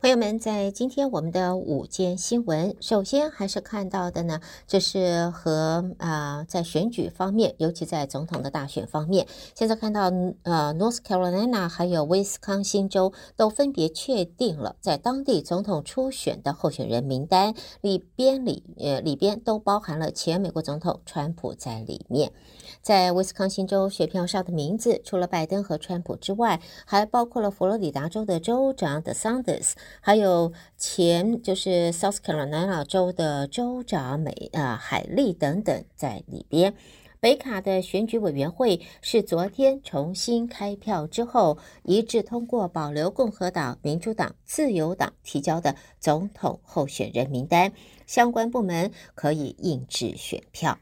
朋友们，在今天我们的午间新闻，首先还是看到的呢，这是和啊、在选举方面，尤其在总统的大选方面，现在看到呃，North Carolina 还有威斯康星州都分别确定了在当地总统初选的候选人名单里边里呃里边都包含了前美国总统川普在里面。在威斯康星州选票上的名字，除了拜登和川普之外，还包括了佛罗里达州的州长 DeSantis，还有前就是 South Carolina 州的州长美啊海利等等在里边。北卡的选举委员会是昨天重新开票之后，一致通过保留共和党、民主党、自由党提交的总统候选人名单，相关部门可以印制选票。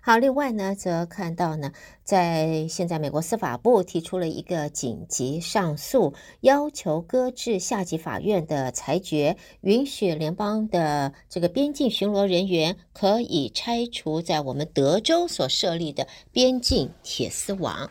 好，另外呢，则看到呢，在现在美国司法部提出了一个紧急上诉，要求搁置下级法院的裁决，允许联邦的这个边境巡逻人员可以拆除在我们德州所设立的边境铁丝网。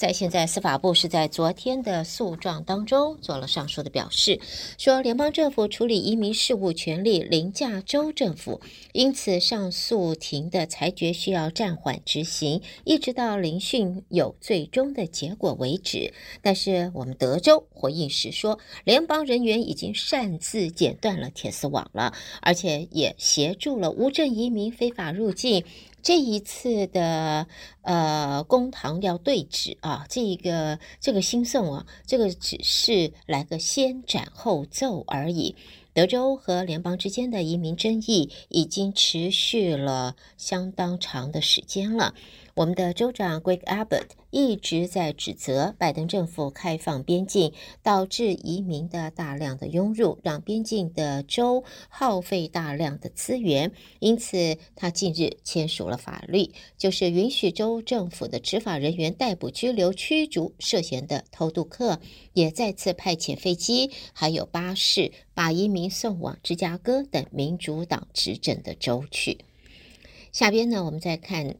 在现在，司法部是在昨天的诉状当中做了上述的表示，说联邦政府处理移民事务权力凌驾州政府，因此上诉庭的裁决需要暂缓执行，一直到聆讯有最终的结果为止。但是我们德州回应时说，联邦人员已经擅自剪断了铁丝网了，而且也协助了无证移民非法入境。这一次的呃公堂要对质啊，这个这个新宋啊，这个只是来个先斩后奏而已。德州和联邦之间的移民争议已经持续了相当长的时间了。我们的州长 Greg Abbott 一直在指责拜登政府开放边境，导致移民的大量的涌入，让边境的州耗费大量的资源。因此，他近日签署了法律，就是允许州政府的执法人员逮捕、拘留、驱逐涉嫌的偷渡客，也再次派遣飞机还有巴士把移民送往芝加哥等民主党执政的州去。下边呢，我们再看。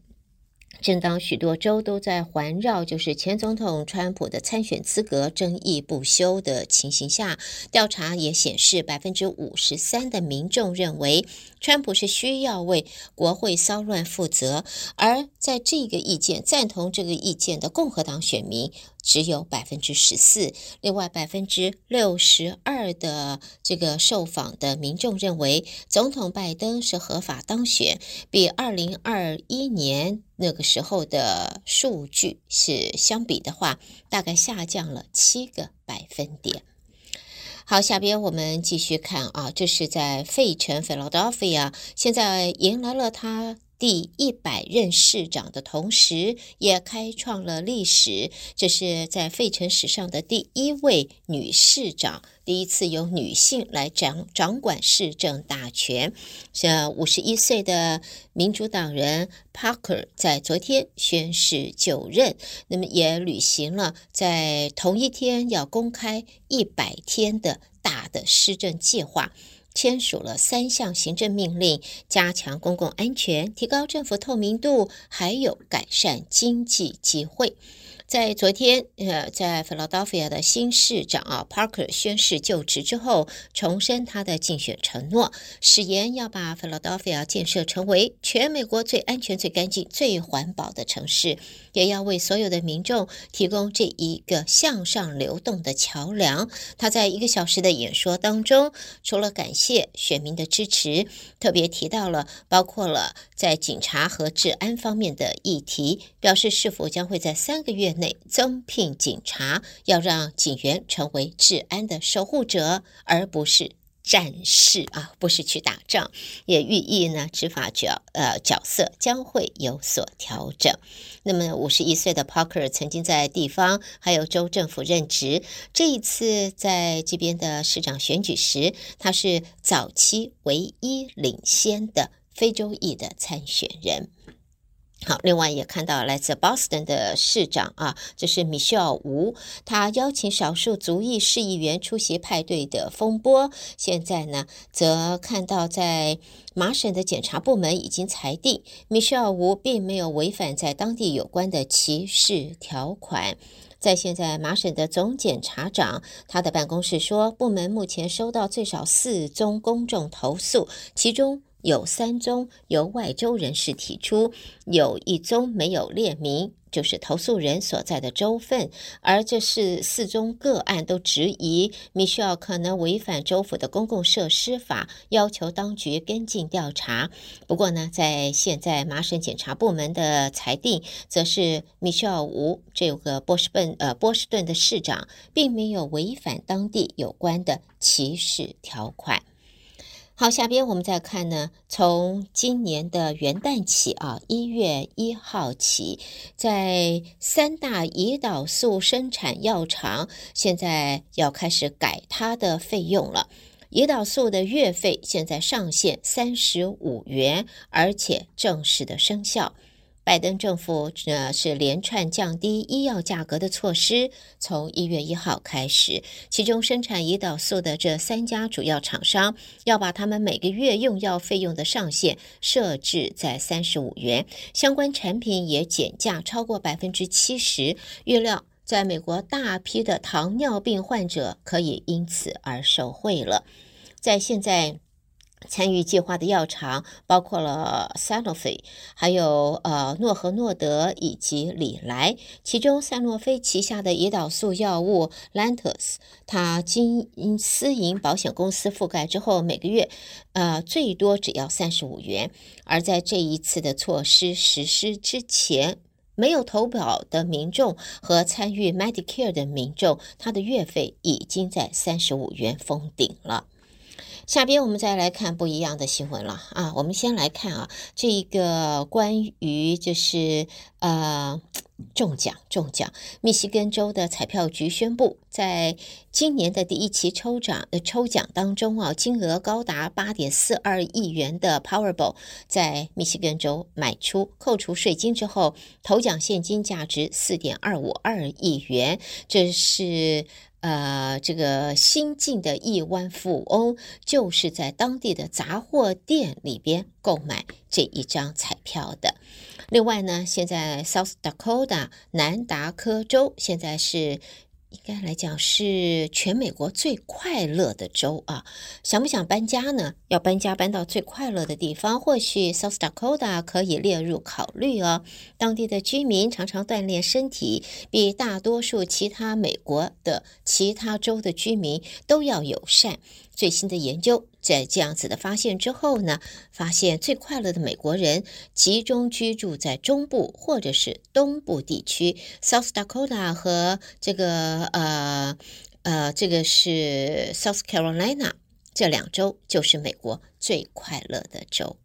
正当许多州都在环绕就是前总统川普的参选资格争议不休的情形下，调查也显示，百分之五十三的民众认为川普是需要为国会骚乱负责，而在这个意见赞同这个意见的共和党选民。只有百分之十四，另外百分之六十二的这个受访的民众认为总统拜登是合法当选，比二零二一年那个时候的数据是相比的话，大概下降了七个百分点。好，下边我们继续看啊，这是在费城 （Philadelphia），现在迎来了它。第一百任市长的同时，也开创了历史。这是在费城史上的第一位女市长，第一次由女性来掌掌管市政大权。像五十一岁的民主党人 Parker 在昨天宣誓就任，那么也履行了在同一天要公开一百天的大的施政计划。签署了三项行政命令，加强公共安全，提高政府透明度，还有改善经济机会。在昨天，呃，在 Philadelphia 的新市长啊，Parker 宣誓就职之后，重申他的竞选承诺，誓言要把 Philadelphia 建设成为全美国最安全、最干净、最环保的城市，也要为所有的民众提供这一个向上流动的桥梁。他在一个小时的演说当中，除了感谢选民的支持，特别提到了包括了在警察和治安方面的议题，表示是否将会在三个月内。增聘警察，要让警员成为治安的守护者，而不是战士啊，不是去打仗。也寓意呢，执法角呃角色将会有所调整。那么，五十一岁的 Parker 曾经在地方还有州政府任职，这一次在这边的市长选举时，他是早期唯一领先的非洲裔的参选人。好，另外也看到来自 Boston 的市长啊，这是米歇尔吴，他邀请少数族裔市议员出席派对的风波，现在呢，则看到在麻省的检察部门已经裁定，米歇尔吴并没有违反在当地有关的歧视条款。在现在麻省的总检察长，他的办公室说，部门目前收到最少四宗公众投诉，其中。有三宗由外州人士提出，有一宗没有列明，就是投诉人所在的州份。而这是四宗个案都质疑米歇尔可能违反州府的公共设施法，要求当局跟进调查。不过呢，在现在麻省检察部门的裁定，则是米歇尔吴这个波士顿呃波士顿的市长，并没有违反当地有关的歧视条款。好，下边我们再看呢，从今年的元旦起啊，一月一号起，在三大胰岛素生产药厂现在要开始改它的费用了。胰岛素的月费现在上限三十五元，而且正式的生效。拜登政府呢是连串降低医药价格的措施，从一月一号开始，其中生产胰岛素的这三家主要厂商要把他们每个月用药费用的上限设置在三十五元，相关产品也减价超过百分之七十，预料在美国大批的糖尿病患者可以因此而受惠了，在现在。参与计划的药厂包括了 Sanofi，还有呃诺和诺德以及礼来。其中，赛诺菲旗下的胰岛素药物 Lantus，它经私营保险公司覆盖之后，每个月呃最多只要三十五元。而在这一次的措施实施之前，没有投保的民众和参与 Medicare 的民众，他的月费已经在三十五元封顶了。下边我们再来看不一样的新闻了啊！我们先来看啊，这一个关于就是呃中奖中奖，密西根州的彩票局宣布，在今年的第一期抽奖呃抽奖当中啊，金额高达八点四二亿元的 Powerball 在密西根州买出，扣除税金之后，头奖现金价值四点二五二亿元，这是。呃，这个新晋的亿万富翁就是在当地的杂货店里边购买这一张彩票的。另外呢，现在 South Dakota 南达科州现在是。应该来讲是全美国最快乐的州啊！想不想搬家呢？要搬家搬到最快乐的地方，或许 South Dakota 可以列入考虑哦。当地的居民常常锻炼身体，比大多数其他美国的其他州的居民都要友善。最新的研究在这样子的发现之后呢，发现最快乐的美国人集中居住在中部或者是东部地区，South Dakota 和这个呃呃这个是 South Carolina 这两州就是美国最快乐的州。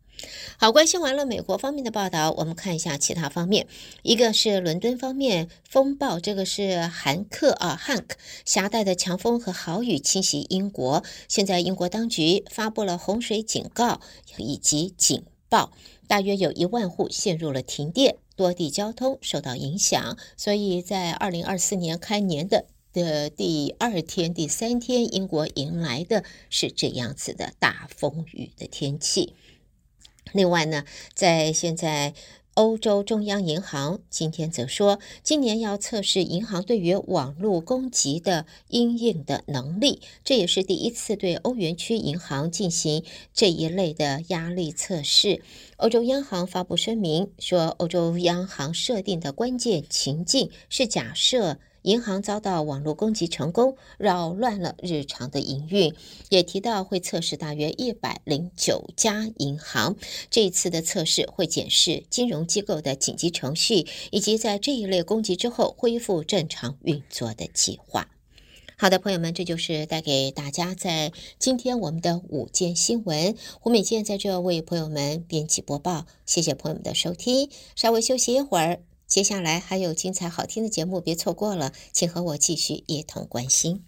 好，关心完了美国方面的报道，我们看一下其他方面。一个是伦敦方面风暴，这个是韩克啊，Hank 夹带的强风和豪雨侵袭英国，现在英国当局发布了洪水警告以及警报，大约有一万户陷入了停电，多地交通受到影响。所以在二零二四年开年的的第二天、第三天，英国迎来的是这样子的大风雨的天气。另外呢，在现在，欧洲中央银行今天则说，今年要测试银行对于网络攻击的应应的能力，这也是第一次对欧元区银行进行这一类的压力测试。欧洲央行发布声明说，欧洲央行设定的关键情境是假设。银行遭到网络攻击成功，扰乱了日常的营运。也提到会测试大约一百零九家银行。这一次的测试会检视金融机构的紧急程序，以及在这一类攻击之后恢复正常运作的计划。好的，朋友们，这就是带给大家在今天我们的午间新闻。胡美健在这为朋友们编辑播报，谢谢朋友们的收听。稍微休息一会儿。接下来还有精彩好听的节目，别错过了，请和我继续一同关心。